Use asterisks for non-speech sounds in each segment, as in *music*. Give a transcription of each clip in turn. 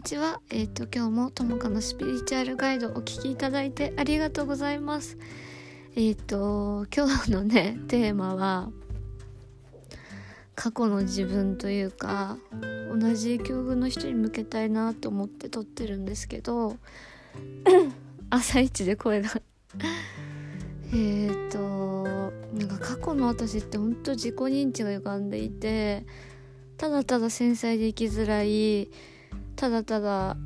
にちは。えっ、と、今日もともかのスピリチュアルガイドお聞きいただいてありがとうございます。えっ、と、今日のね、*laughs* テーマは、過去の自分というか、同じ境遇の人に向けたいなと思って撮ってるんですけど、*coughs* 朝一で声が *laughs* えっと、なんか過去の私ってほんと自己認知が歪んでいて、ただただ繊細で生きづらいただただ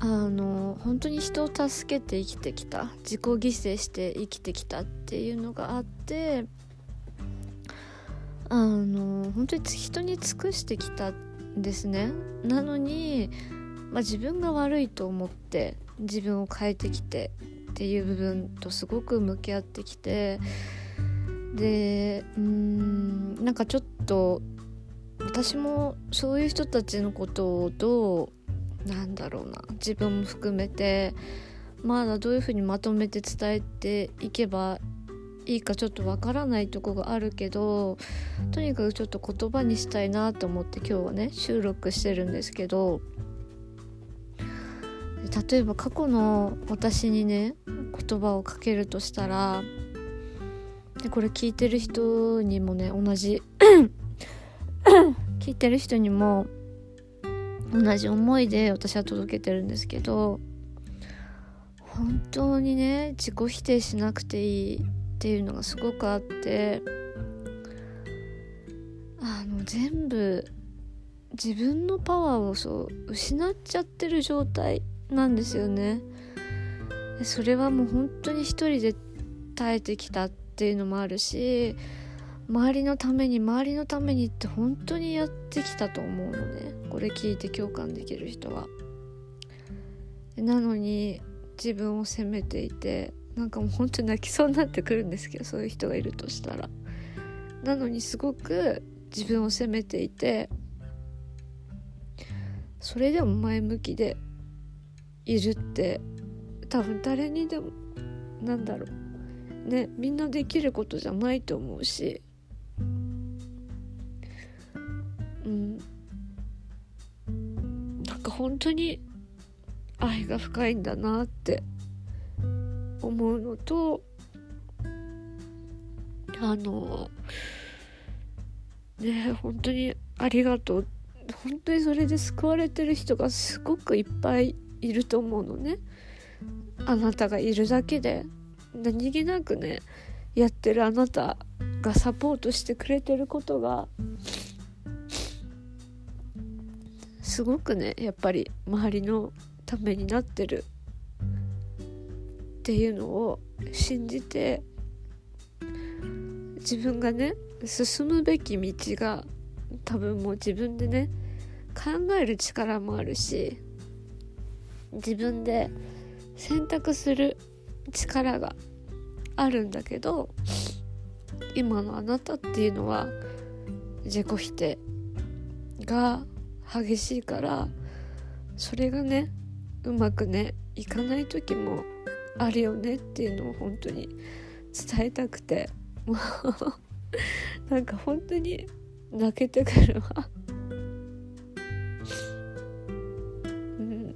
あの本当に人を助けて生きてきた。自己犠牲して生きてきたっていうのがあってあの本当に人に尽くしてきたんですね。なのに、まあ、自分が悪いと思って自分を変えてきてっていう部分とすごく向き合ってきてでうんなんかちょっと私もそういう人たちのことをどうなんだろうな自分も含めてまだどういうふうにまとめて伝えていけばいいかちょっとわからないとこがあるけどとにかくちょっと言葉にしたいなと思って今日はね収録してるんですけど例えば過去の私にね言葉をかけるとしたらでこれ聞いてる人にもね同じ聞いてる人にも同じ思いで私は届けてるんですけど本当にね自己否定しなくていいっていうのがすごくあってあの全部自分のパワーをそう失っちゃってる状態なんですよね。それはもう本当に一人で耐えてきたっていうのもあるし周りのために周りのためにって本当にやってきたと思うのねこれ聞いて共感できる人は。なのに自分を責めていてなんかもう本当に泣きそうになってくるんですけどそういう人がいるとしたら。なのにすごく自分を責めていてそれでも前向きでいるって多分誰にでもなんだろうねみんなできることじゃないと思うしうん。なんか本当に愛が深いんだなって思うのとあのね本当にありがとう。本当にそれで救われてる人がすごくいっぱいいると思うのね。あなたがいるだけで。何気なくねやってるあなたがサポートしてくれてることがすごくねやっぱり周りのためになってるっていうのを信じて自分がね進むべき道が多分もう自分でね考える力もあるし自分で選択する力があるんだけど今のあなたっていうのは自己否定が激しいからそれがねうまくねいかない時もあるよねっていうのを本当に伝えたくてもうなんか本当に泣けてくるわ。うん。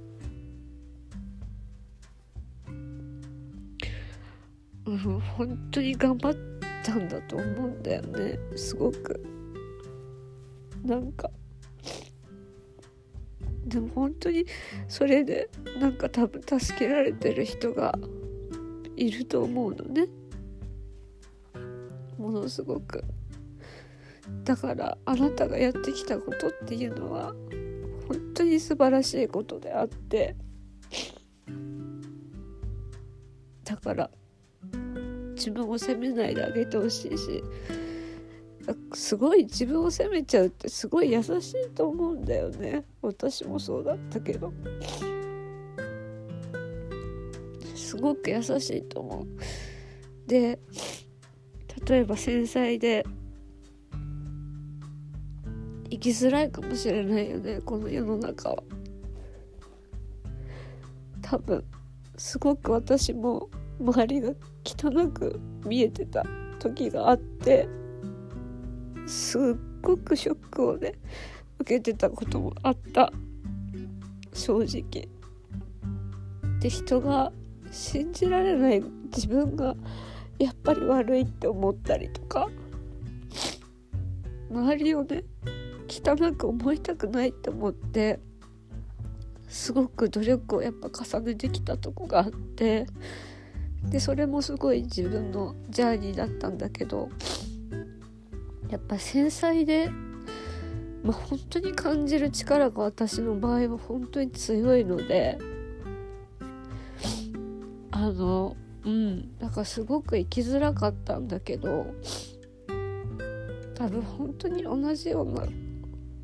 うん本当に頑張ったんだと思うんだよねすごく。なんかでも本当にそれでなんか多分助けられてる人がいると思うのね。ものすごく。だからあなたがやってきたことっていうのは本当に素晴らしいことであって。だから自分を責めないであげてほしいしすごい自分を責めちゃうってすごい優しいと思うんだよね。私もそうだったけど。すごく優しいと思う。で例えば繊細で生きづらいかもしれないよねこの世の中は。多分すごく私も周りが汚く見えてた時があってすっごくショックをね受けてたこともあった。正直。で人が信じられない。自分がやっぱり悪いって思ったりとか。周りをね汚く思いたくないって思ってすごく努力をやっぱ重ねてきたとこがあって。でそれもすごい自分のジャーニーだったんだけどやっぱ繊細で、まあ、本当に感じる力が私の場合は本当に強いのであのうんだからすごく生きづらかったんだけど多分本当に同じような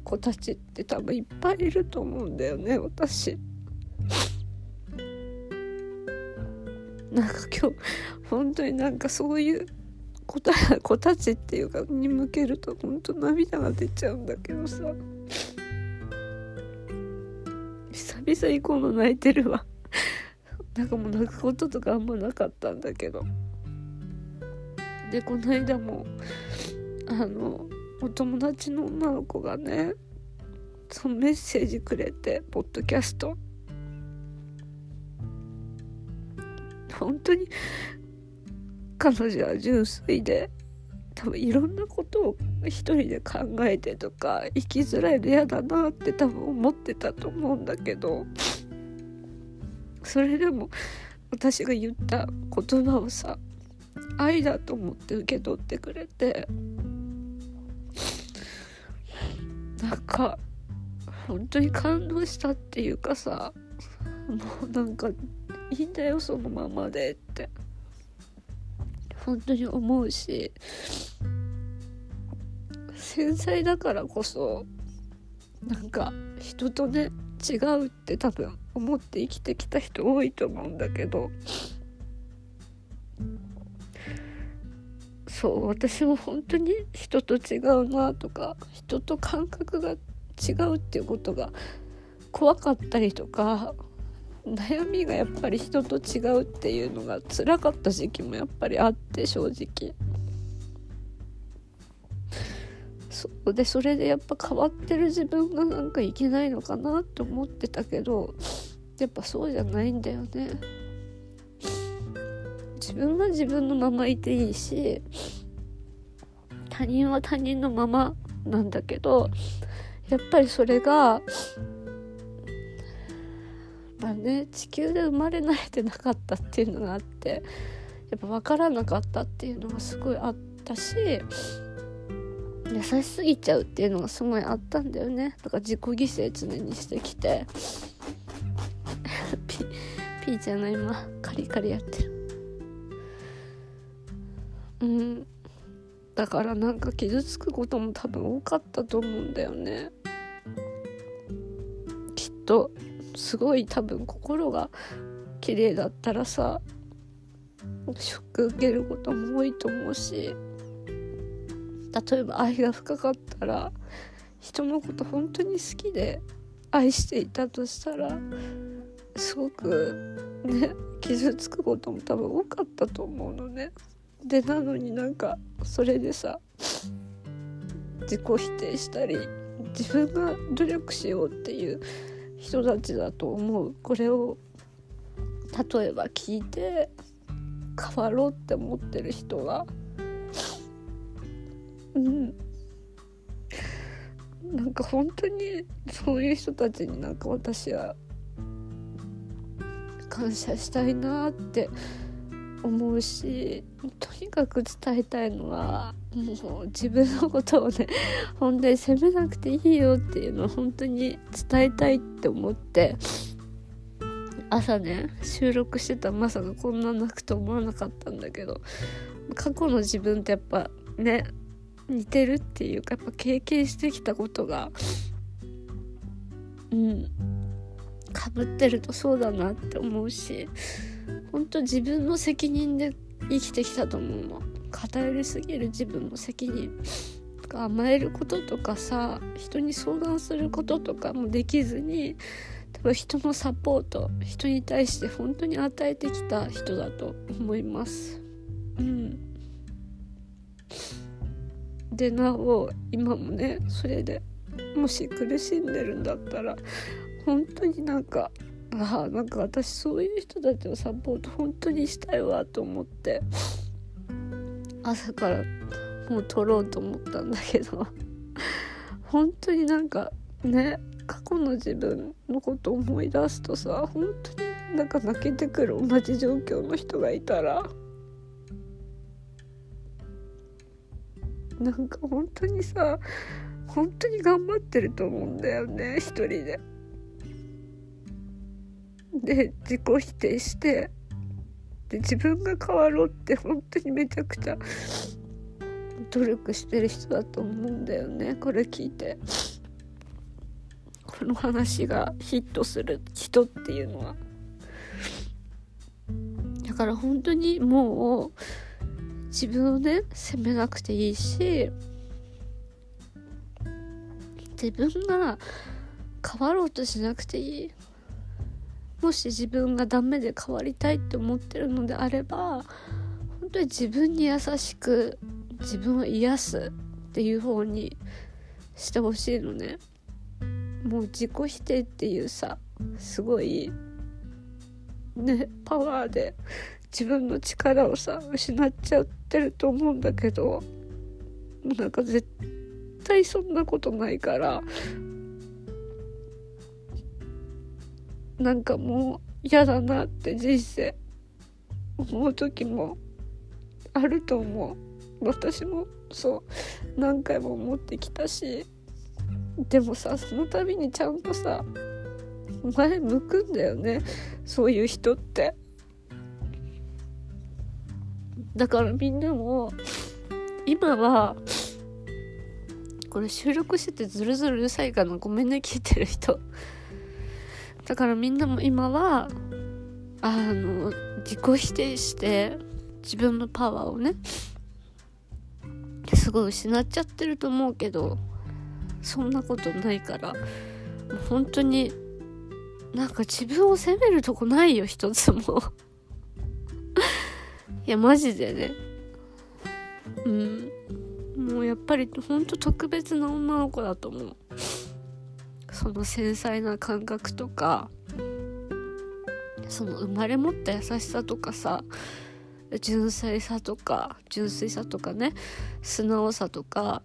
子たちって多分いっぱいいると思うんだよね私。なんか今日本当になんかそういう子た子たちっていうかに向けると本当涙が出ちゃうんだけどさ。久々にこの泣いてるわ。なんかもう泣くこととかあんまなかったんだけど。でこの間もあのお友達の女の子がねそのメッセージくれてポッドキャスト。本当に彼女は純粋で多分いろんなことを一人で考えてとか生きづらいの嫌だなって多分思ってたと思うんだけどそれでも私が言った言葉をさ愛だと思って受け取ってくれてなんか本当に感動したっていうかさもうなんかいいんだよそのままでって。本当に思うし繊細だからこそなんか人とね違うって多分思って生きてきた人多いと思うんだけどそう私も本当に人と違うなとか人と感覚が違うっていうことが怖かったりとか悩みがやっぱり人と違うっていうのが辛かった時期もやっぱりあって正直。そうでそれでやっぱ変わってる自分がなんかいけないのかなって思ってたけどやっぱそうじゃないんだよね。自分は自分のままいていいし他人は他人のままなんだけどやっぱりそれがまあね。地球で生まれ慣れてなかったっていうのがあってやっぱ分からなかったっていうのがすごいあったし優しすぎちゃうっていうのがすごいあったんだよね。だから自己犠牲常にしてきて。*laughs* ピピーちゃんが今カリカリやってる。うん。だからなんか傷つくことも多分多かったと思うんだよね。きっと。すごい多分心が綺麗だったらさショック受けることも多いと思うし例えば愛が深かったら人のこと本当に好きで愛していたとしたらすごくね傷つくことも多分多かったと思うのね。でなのになんかそれでさ自己否定したり自分が努力しようっていう人たちだと思う。これを例えば聞いて変わろうって思ってる人はうん。なんか本当にそういう人たちになんか私は感謝したいなって思うしとにかく伝えたいのはもう自分のことをね本当に責めなくていいよっていうのを本当に伝えたいって思って朝ね収録してたまさかこんな泣くと思わなかったんだけど過去の自分ってやっぱね似てるっていうかやっぱ経験してきたことがうんかぶってるとそうだなって思うし本当自分の責任で生きてきたと思うの。偏りすぎる自分の責任。甘えることとかさ人に相談することとかもできずに多分人のサポート人に対して本当に与えてきた人だと思います。うん。でなお今もねそれでもし苦しんでるんだったら本当になんかああなんか私そういう人たちをサポート本当にしたいわと思って朝からもう撮ろうと思ったんだけど本当になんかね過去の自分のこと思い出すとさ本当になんか泣けてくる同じ状況の人がいたらなんか本当にさ本当に頑張ってると思うんだよね一人で。*laughs* で自己否定してで自分が変わろうって本当にめちゃくちゃ努力してる人だと思うんだよね。これ聞いて。この話がヒットする人っていうのは。だから本当にもう自分をね責めなくていいし自分が変わろうとしなくていい。もし自分がダメで変わりたいって思ってるのであれば本当に自分に優しく自分を癒すっていう方にしてほしいのね。もう自己否定っていうさすごいねパワーで自分の力をさ失っちゃってると思うんだけどもうなんか絶対そんなことないからなんかもう嫌だなって人生。思う時もあると思う。私もそう何回も思ってきたし。でもさその度にちゃんとさ前向くんだよね。そういう人って。だからみんなも今はこれ収録しててズルズルうるさいかな。ごめんね聞いてる人。だからみんなも今はあの自己否定して自分のパワーをねすごい失っちゃってると思うけどそんなことないから本当になんか自分を責めるとこないよ一つも。*laughs* いやマジでね。うん。もうやっぱりほんと特別な女の子だと思う。その繊細な感覚とかその生まれ持った優しさとかさ純粋さとか純粋さとかね素直さとか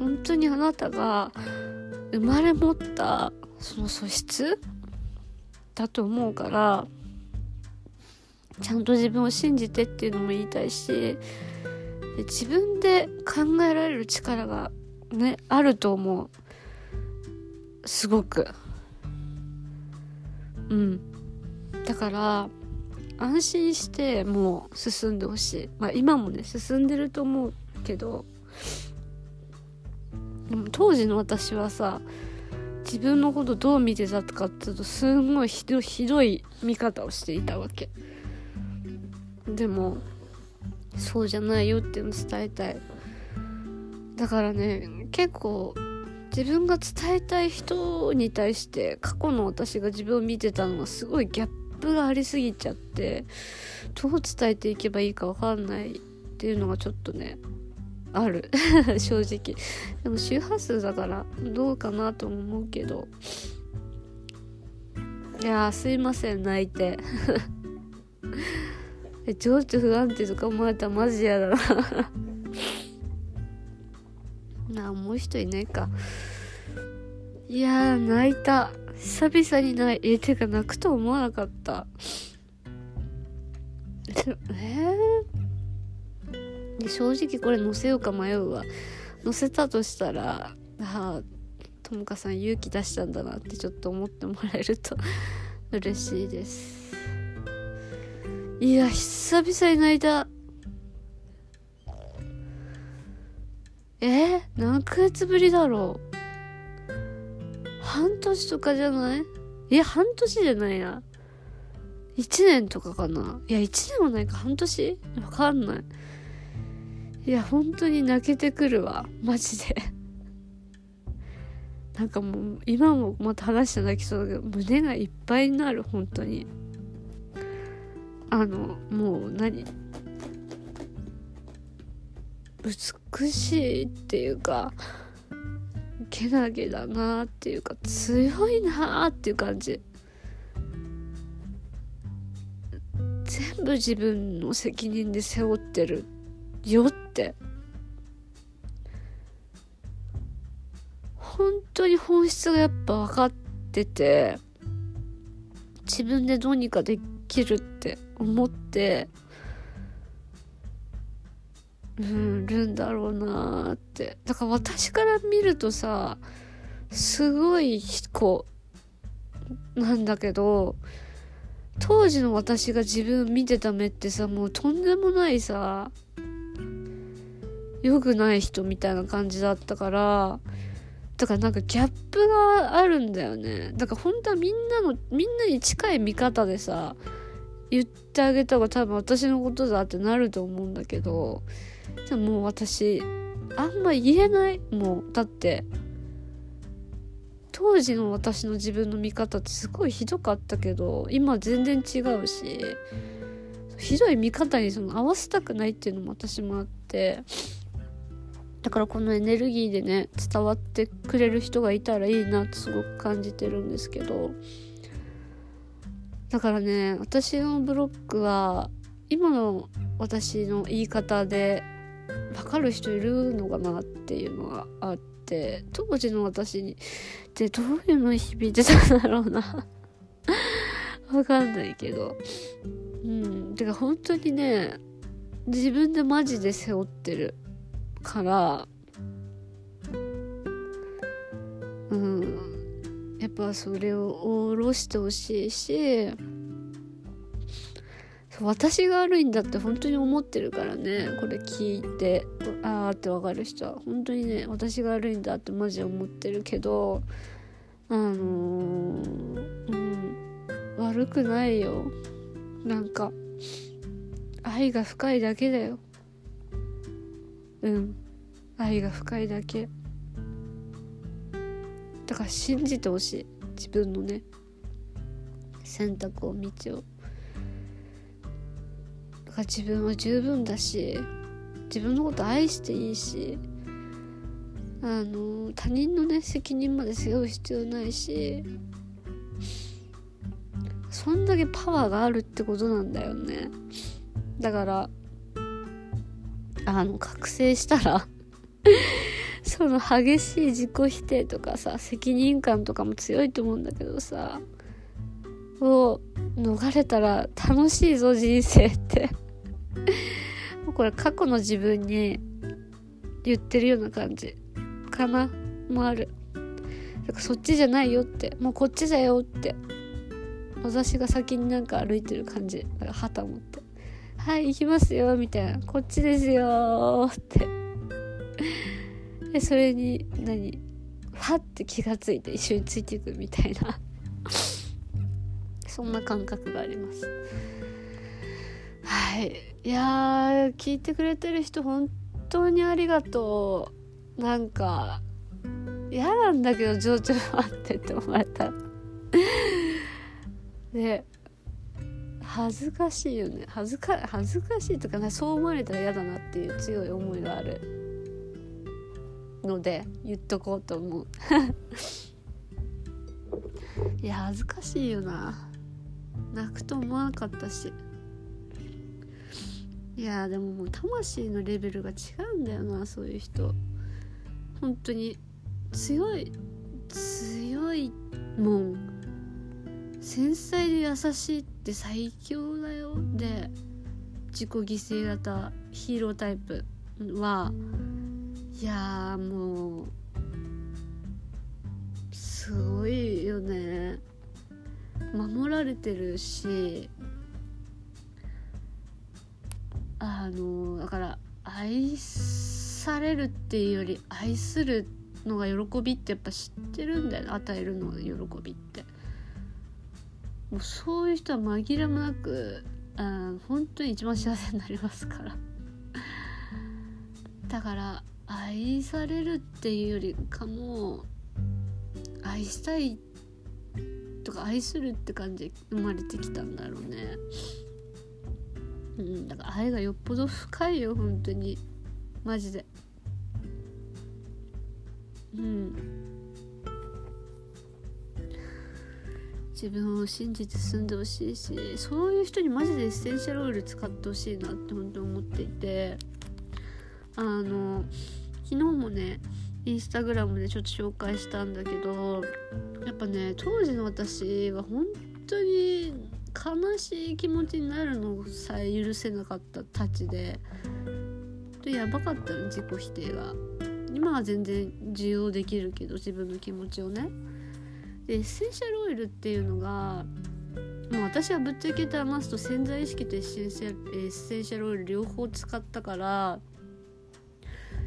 本当にあなたが生まれ持ったその素質だと思うからちゃんと自分を信じてっていうのも言いたいし自分で考えられる力がねあると思う。すごく。うん。だから安心してもう進んでほしい。まあ今もね進んでると思うけどでも当時の私はさ自分のことどう見てたかっていうとすんごいひどひどい見方をしていたわけ。でもそうじゃないよっていうの伝えたい。だからね結構自分が伝えたい人に対して過去の私が自分を見てたのがすごいギャップがありすぎちゃってどう伝えていけばいいか分かんないっていうのがちょっとねある。*laughs* 正直。でも周波数だからどうかなとも思うけど。いやすいません泣いて。*laughs* 情緒不安定とか思われたらマジ嫌だな。あもう一人いないか。いや泣いた。久々に泣いえてか泣くと思わなかった。えー、正直これ載せようか迷うわ。載せたとしたらああともかさん勇気出したんだなってちょっと思ってもらえると *laughs* 嬉しいです。いや久々に泣いた。えー、何ヶ月ぶりだろう。半年とかじゃない？いや半年じゃないな。1年とかかな。いや1年もないか。半年？わかんない。いや本当に泣けてくるわ。マジで。*laughs* なんかもう今もまた話して泣きそうだけど胸がいっぱいになる本当に。あのもう何？美しいっていうかけなげだなっていうか強いなっていう感じ。全部自分の責任で背負ってるよって。本当に本質がやっぱ分かってて自分でどうにかできるって思ってるんだろうなってだから私から見るとさすごい子なんだけど当時の私が自分見てた目ってさもうとんでもないさ良くない人みたいな感じだったからだからなんかギャップがあるんだよねだから本当はみんなのみんなに近い見方でさ言ってあげた方が多分私のことだってなると思うんだけどでももう私あんま言えないもうだって当時の私の自分の見方ってすごいひどかったけど今全然違うしひどい見方にその合わせたくないっていうのも私もあってだからこのエネルギーでね伝わってくれる人がいたらいいなってすごく感じてるんですけどだからね私のブロックは今の私の言い方で分かる人いるのかなっていうのがあって当時の私にってどういうの響いてたんだろうな。*laughs* わかんないけど。うん。てか本当にね自分でマジで背負ってるからぱそれを下ろしてほしいし私が悪いんだって本当に思ってるからねこれ聞いて。あーってわかる人は。本当にね私が悪いんだってマジで思ってるけどあのー、うん悪くないよ。なんか愛が深いだけだよ。うん愛が深いだけ。だから信じてほしい。自分のね。選択を道を。だから自分は十分だし自分のこと愛していいしあの他人のね責任まで背負う必要ないしそんだけパワーがあるってことなんだよね。だからあの覚醒したら *laughs* その激しい自己否定とかさ責任感とかも強いと思うんだけどさを逃れたら楽しいぞ人生って。*laughs* もうこれ過去の自分に言ってるような感じかな。もある。だからそっちじゃないよって。もうこっちだよって。私が先になんか歩いてる感じ。だか旗持って。はい行きますよみたいな。こっちですよって。でそれに何ファって気がついて一緒についていくみたいな。*laughs* そんな感覚があります。はい。いやー聞いてくれてる人本当にありがとう。なんか嫌なんだけど情緒待ってって思われた。*laughs* で恥ずかしいよね。恥ずか恥ずかしいとかねそう思われたら嫌だなっていう強い思いがある。ので言っとこうと思う。*laughs* いや恥ずかしいよな。泣くと思わなかったし。いやでももう魂のレベルが違うんだよなそういう人。本当に強い強いもん。繊細で優しいって最強だよ。で自己犠牲型ヒーロータイプはいやもうすごいよね。守られてるしあのだから愛されるっていうより愛するのが喜びってやっぱ知ってるんだよね。与えるのが喜びって。もうそういう人は紛れもなくあ本当に一番幸せになりますから。だから愛されるっていうよりかも愛したいとか愛するって感じで生まれてきたんだろうね。うんだから愛がよっぽど深いよ本当に。マジで。うん。自分を信じて進んでほしいしそういう人にマジでエッセンシャルオイル使ってほしいなって本当に思っていて。あの昨日もねインスタグラムでちょっと紹介したんだけどやっぱね当時の私は本当に悲しい気持ちになるのさえ許せなかったたちででやばかったの自己否定が。今は全然受容できるけど自分の気持ちをね。でエッセンシャルオイルっていうのがもう私はぶっちゃけて話すと潜在意識とエッセンシャルエッセンシャルオイル両方使ったから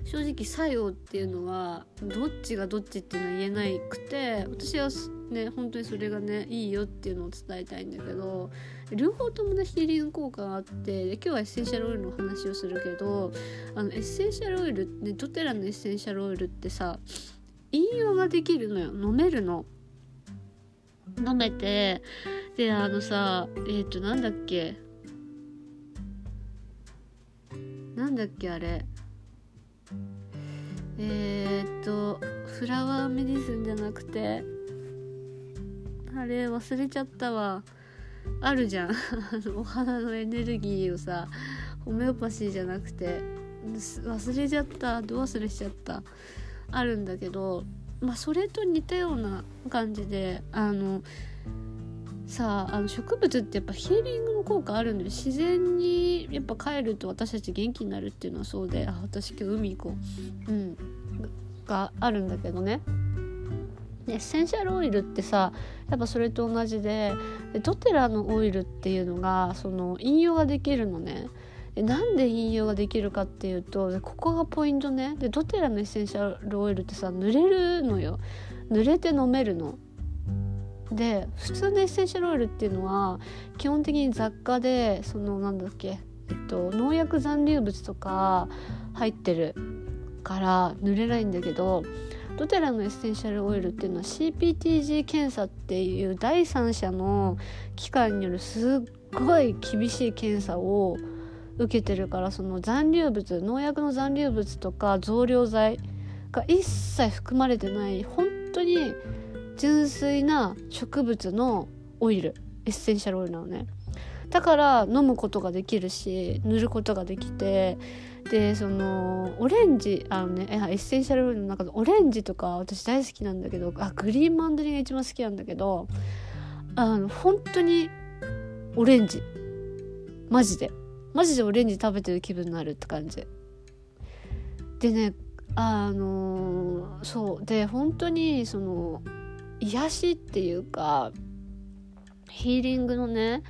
正直作用っていうのはどっちがどっちっていうのは言えなくて私はね本当にそれがねいいよっていうのを伝えたいんだけど両方ともねヒーリング効果があってで今日はエッセンシャルオイルの話をするけどあのエッセンシャルオイルねドテラのエッセンシャルオイルってさ飲用ができるのよ。飲めるの。飲めてであのさえっ、ー、となんだっけ？なんだっけあれ？えー、っとフラワーメディスンじゃなくてあれ忘れちゃったわ。あるじゃん。*laughs* お花のエネルギーをさホメオパシーじゃなくて忘れちゃった。どう忘れしちゃった？あるんだけどまあそれと似たような感じであのさああの植物ってやっぱヒーリングの効果あるんで自然にやっぱ帰ると私たち元気になるっていうのはそうであ私今日海行こう。うん。があるんだけどね。エッセンシャルオイルってさやっぱそれと同じでドテラのオイルっていうのがその引用ができるのね。なんで引用ができるかっていうとここがポイントね。でドテラのエッセンシャルオイルってさ濡れるのよ。濡れて飲めるの。で普通のエッセンシャルオイルっていうのは基本的に雑貨でそのなんだっけ、えっと、農薬残留物とか入ってるから濡れないんだけどドテラのエッセンシャルオイルっていうのは CPTG 検査っていう第三者の機関によるすっごい厳しい検査を受けてるからその残留物農薬の残留物とか増量剤が一切含まれてない本当に純粋な植物のオイルエッセンシャルオイルなのね。だから飲むことができるし塗ることができてでそのオレンジあのねエッセンシャルオイルの中でオレンジとか私大好きなんだけどあグリーンマンドリンが一番好きなんだけどあの本当にオレンジ。マジで。マジでオレンジ食べてる気分になるって感じ。でねあのそう。で本当にその癒しっていうかヒーリングのね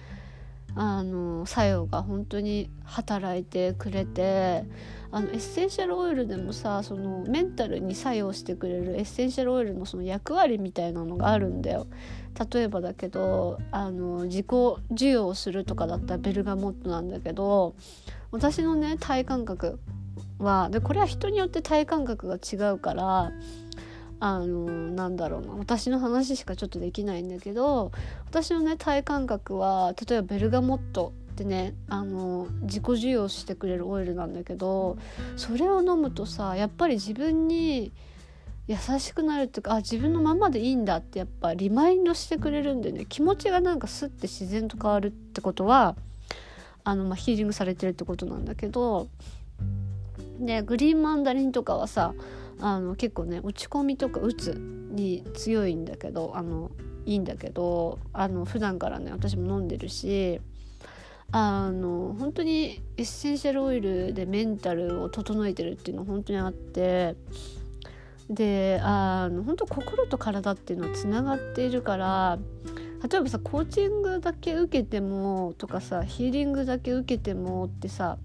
あの作用が本当に働いてくれてあのエッセンシャルオイルでもさそのメンタルに作用してくれるエッセンシャルオイルのその役割みたいなのがあるんだよ。例えばだけどあの自己授与をするとかだったらベルガモットなんだけど私のね体感覚はでこれは人によって体感覚が違うからあのなんだろうな。私の話しかちょっとできないんだけど私のね体感覚は例えばベルガモットってねあの自己授与してくれるオイルなんだけどそれを飲むとさやっぱり自分に優しくなるっていうかあ自分のままでいいんだってやっぱリマインドしてくれるんでね。気持ちがなんかスッて自然と変わるってことはあの、まあ、ヒーリングされてるってことなんだけどでグリーンマンダリンとかはさあの結構ね落ち込みとかうつに強いんだけどあのいいんだけどあの普段からね私も飲んでるしあの本当にエッセンシャルオイルでメンタルを整えてるっていうのは本当にあってであの本当心と体っていうのはつながっているから例えばさコーチングだけ受けてもとかさヒーリングだけ受けてもってさ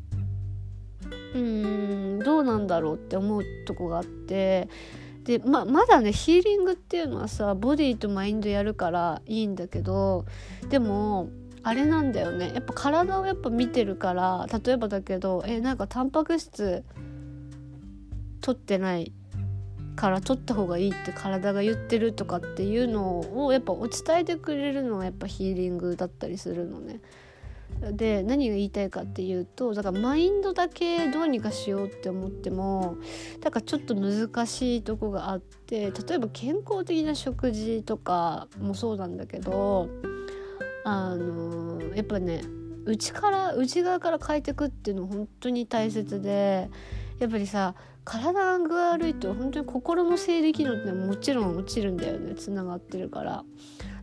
うんどうなんだろうって思うとこがあってで、ままだねヒーリングっていうのはさボディとマインドやるからいいんだけどでもあれなんだよねやっぱ体をやっぱ見てるから例えばだけどえなんかタンパク質取ってないから取った方がいいって体が言ってるとかっていうのをやっぱお伝えてくれるのはやっぱヒーリングだったりするのね。で何が言いたいかっていうとだからマインドだけどうにかしようって思ってもだからちょっと難しいとこがあって例えば健康的な食事とかもそうなんだけどあのやっぱね内から内側から変えていくっていうの本当に大切でやっぱりさ体が具合悪いと本当に心の生理機能ってもちろん落ちるんだよね。つながってるから。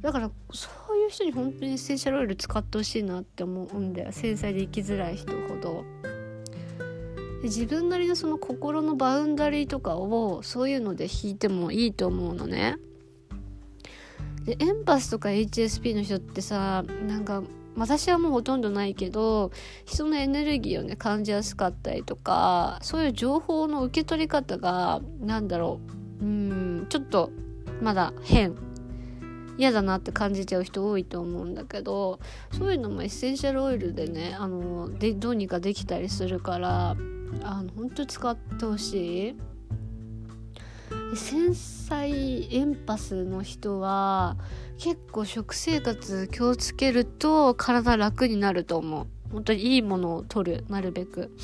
だからそういう人に本当にエッセンシャルオイル使ってほしいなって思うんだよ。繊細で生きづらい人ほど。自分なりのその心のバウンダリーとかをそういうので引いてもいいと思うのね。でエンパスとか HSP の人ってさなんか私はもうほとんどないけど人のエネルギーをね感じやすかったりとかそういう情報の受け取り方が何だろう。うんちょっとまだ変嫌だなって感じちゃう人多いと思うんだけどそういうのもエッセンシャルオイルでねあのでどうにかできたりするからあの本当使ってほしい。繊細エンパスの人は結構食生活気をつけると体楽になると思う。本当にいいものを取る。なるべく。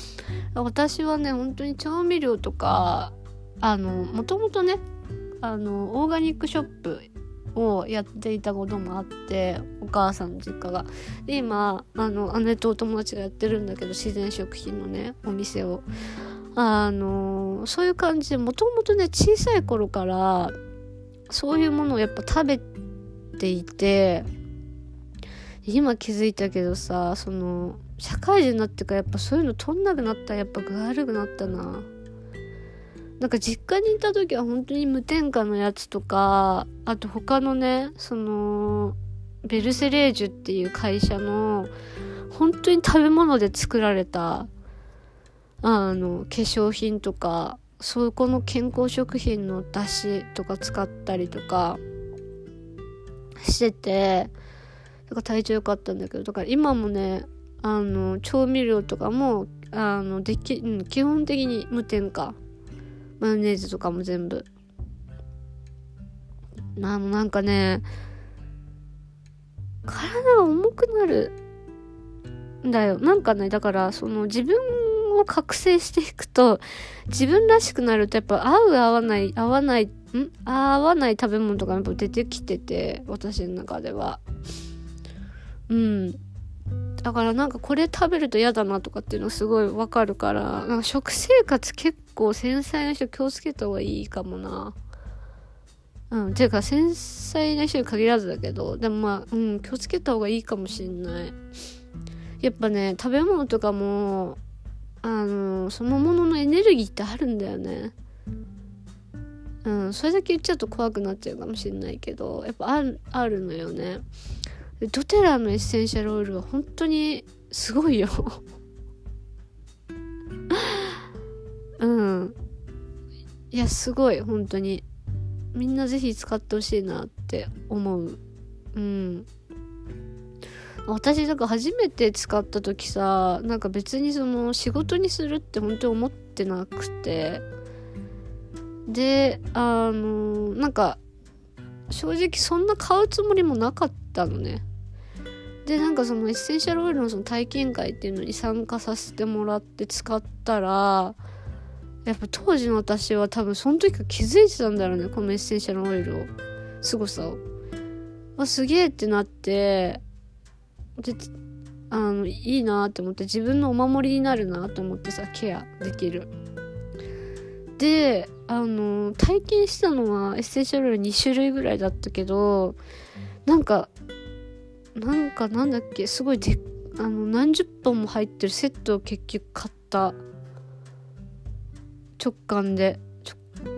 私はね本当に調味料とかあのもともとねあのオーガニックショップをやっていたこともあってお母さんの実家が。で今あの姉とお友達がやってるんだけど自然食品のねお店を。あのそういう感じでもともとね小さい頃からそういうものをやっぱ食べていて今気づいたけどさその社会人になってからやっぱそういうの取んなくなったやっぱ具合悪くなったな。なんか実家にいた時は本当に無添加のやつとかあと他のねそのベルセレージュっていう会社の本当に食べ物で作られたあの化粧品とかそこの健康食品の出汁とか使ったりとかしててだから体調良かったんだけどだから今もねあの調味料とかもあのでき、ん、基本的に無添加。マヨネーズとかも全部あのなんかね体が重くなるんだよなんかねだからその自分を覚醒していくと、自分らしくなるとやっぱ合う合わない、合わない、ん？合わない食べ物とかやっぱ出てきてて、私の中では。うん。だからなんかこれ食べると嫌だなとかっていうのすごいわかるから、なんか食生活結構繊細な人気をつけた方がいいかもな。うん。ていうか繊細な人に限らずだけど、でもまあ、うん、気をつけた方がいいかもしんない。やっぱね、食べ物とかも、あのそのもののエネルギーってあるんだよねうんそれだけ言っちゃうと怖くなっちゃうかもしれないけどやっぱあるのよねドテラのエッセンシャルオイルは本当にすごいよ。*laughs* うん。いやすごい本当に。みんな是非使ってほしいなって思う。うん。私なんか初めて使った時さなんか別にその仕事にするって本当に思ってなくて。であのなんか正直そんな買うつもりもなかったのね。でなんかそのエッセンシャルオイルのその体験会っていうのに参加させてもらって使ったらやっぱ当時の私は多分その時から気づいてたんだろうねこのエッセンシャルオイルを凄さを。あすげえってなってであのいいなって思って自分のお守りになるなと思ってさケアできる。であの体験したのはエッセンシャルオイル2種類ぐらいだったけどなんかなんかなんだっけすごいであの何十本も入ってるセットを結局買った。直感で。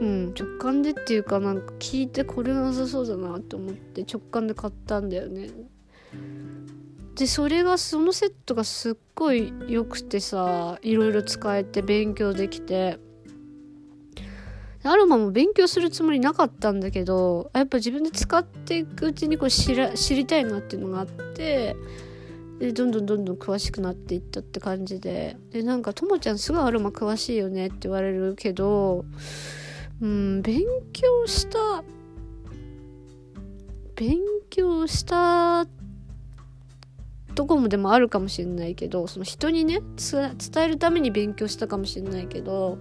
うん直感でっていうかなんか聞いてこれなさそうだなって思って直感で買ったんだよね。でそれがそのセットがすっごい良くてさいろいろ使えて勉強できて。アロマも勉強するつもりなかったんだけどやっぱ自分で使っていくうちにこう知ら知りたいなっていうのがあってでどんどんどんどん詳しくなっていったって感じで。でなんかともちゃんすごいアロマ詳しいよねって言われるけどうん勉強した勉強したトコムでもあるかもしれないけどその人にね伝えるために勉強したかもしれないけど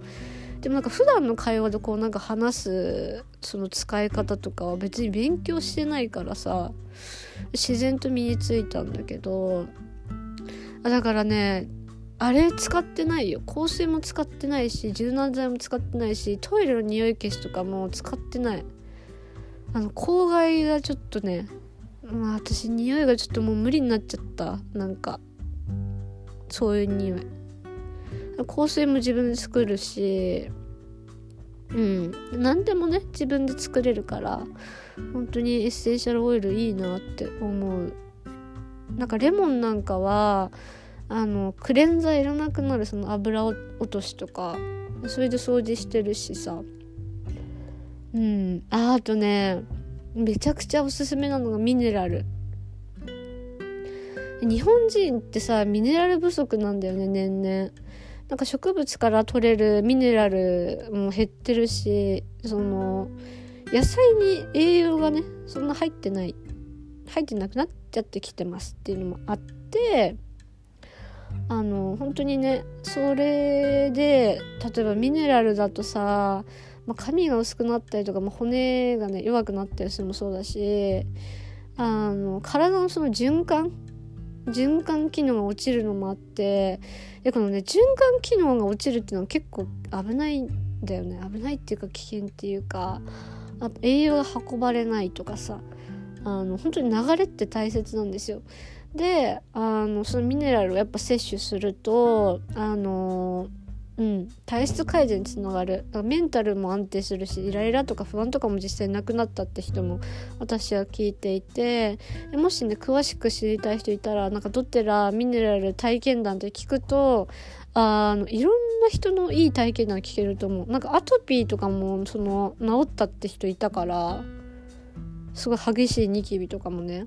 でもなんか普段の会話でこうなんか話すその使い方とかは別に勉強してないからさ自然と身についたんだけどあだからねあれ使ってないよ。香水も使ってないし柔軟剤も使ってないしトイレの匂い消しとかも使ってない。あの公害がちょっとねまあ私匂いがちょっともう無理になっちゃった。なんかそういう匂い。香水も自分で作るしうん。何でもね自分で作れるから本当にエッセンシャルオイルいいなって思う。なんかレモンなんかはあのクレンザーいらなくなるその油落としとかそれで掃除してるしさ。うん。ああとねめちゃくちゃおすすめなのがミネラル。日本人ってさミネラル不足なんだよね年々。なんか植物から取れるミネラルも減ってるしその野菜に栄養がねそんな入ってない入ってなくなっちゃってきてますっていうのもあってあの本当にねそれで例えばミネラルだとさ、まあ、髪が薄くなったりとか、まあ、骨がね弱くなったりするのもそうだしあの体のその循環循環機能が落ちるのもあってでこのね循環機能が落ちるっていうのは結構危ないんだよね危ないっていうか危険っていうかあと栄養が運ばれないとかさあの本当に流れって大切なんですよ。であのそのミネラルをやっぱ摂取するとあのうん、体質改善につながる。だからメンタルも安定するしイライラとか不安とかも実際なくなったって人も私は聞いていてもしね詳しく知りたい人いたらなんかドテラミネラル体験談って聞くとあのいろんな人のいい体験談聞けると思う。なんかアトピーとかもその治ったって人いたからすごい激しいニキビとかもね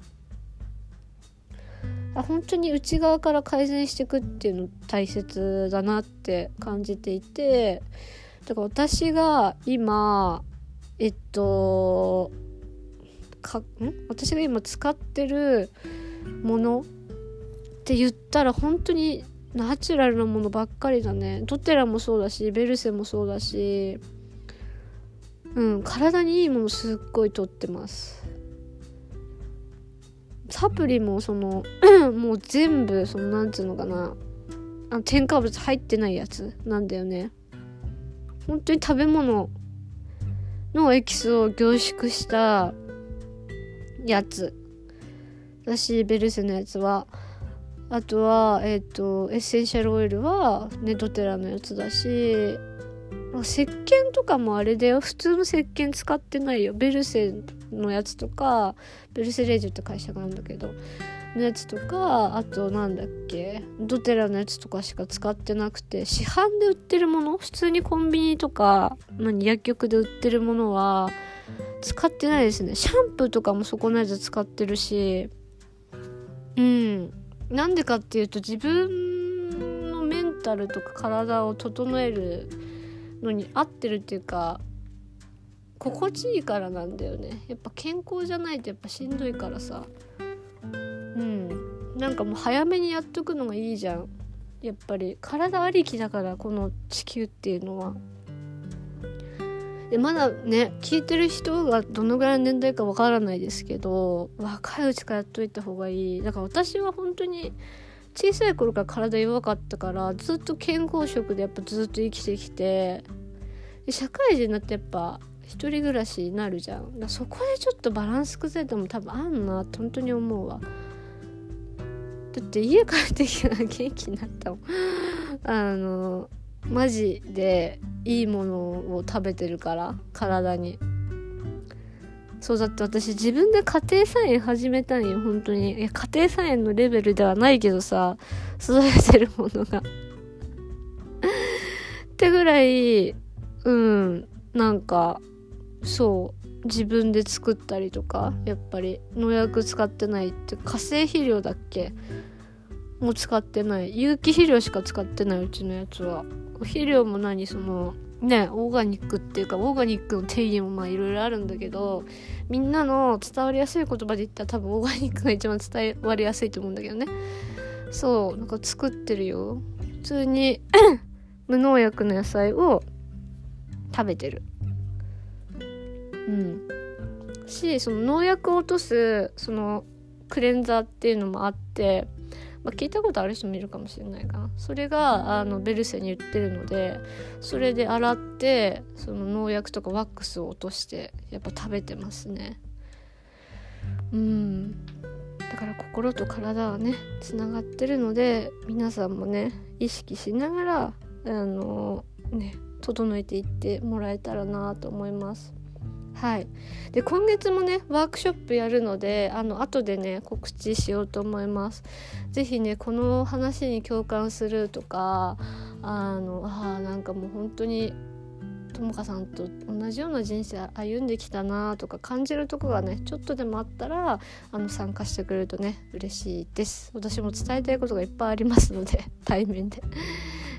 本当に内側から改善していくっていうの大切だなって感じていてだから私が今えっとかん？私が今使ってるものって言ったら本当にナチュラルなものばっかりだね。ドテラもそうだしベルセもそうだしうん体にいいものすっごいとってます。サプリもその *clears throat* もう全部そのなんつうのかな。あ添加物入ってないやつなんだよね。本当に食べ物のエキスを凝縮したやつ。だしベルセのやつは。あとはえっ、ー、とエッセンシャルオイルはネトテラのやつだし。石鹸とかもあれだよ。普通の石鹸使ってないよ。ベルセのやつとかベルセレージュって会社があるんだけどのやつとかあとなんだっけドテラのやつとかしか使ってなくて市販で売ってるもの？普通にコンビニとか何薬局で売ってるものは使ってないですね。シャンプーとかもそこのやつ使ってるしうん。なんでかっていうと自分のメンタルとか体を整えるのに合ってるっていうか心地いいからなんだよね。やっぱ健康じゃないとやっぱしんどいからさ。うん。なんかもう早めにやっとくのがいいじゃん。やっぱり。体ありきだからこの地球っていうのは。でまだね聞いてる人がどのぐらいの年代かわからないですけど若いうちからやっといた方がいい。だから私は本当に小さい頃から体弱かったからずっと健康食でやっぱずっと生きてきて社会人になってやっぱ一人暮らしになるじゃん。そこでちょっとバランス崩れても多分あんなって本当に思うわ。だって家帰ってきたら元気になったもん。*laughs* あのマジでいいものを食べてるから体に。そうだって私自分で家庭菜園始めたんよ本当に。いや家庭菜園のレベルではないけどさ育ててるものが。*laughs* ってぐらいうんなんかそう自分で作ったりとかやっぱり農薬使ってないって化成肥料だっけ？もう使ってない。有機肥料しか使ってないうちのやつは。肥料も何？そのねオーガニックっていうかオーガニックの定義もまあいろいろあるんだけどみんなの伝わりやすい言葉で言ったら多分オーガニックが一番伝わりやすいと思うんだけどね。そうなんか作ってるよ。普通に *coughs* 無農薬の野菜を食べてる。うん。しその農薬を落とすそのクレンザーっていうのもあってまあ、聞いたことある人もいるかもしれないかな。それがあのベルセに売ってるのでそれで洗ってその農薬とかワックスを落としてやっぱ食べてますね。うん。だから心と体はねつながってるので皆さんもね意識しながらあのね整えていってもらえたらなと思います。はい、で今月もねワークショップやるのであの後でね告知しようと思います。是非ねこの話に共感するとかあのあなんかもう本当にともかさんと同じような人生歩んできたなとか感じるとこがねちょっとでもあったらあの参加してくれるとね嬉しいです。私も伝えたいことがいっぱいありますので対面で。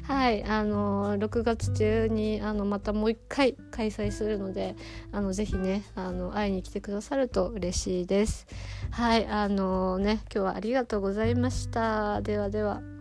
はいあの6月中にあのまたもう一回開催するのであのぜひねあの会いに来てくださると嬉しいです。はいあのね今日はありがとうございました。ではでは。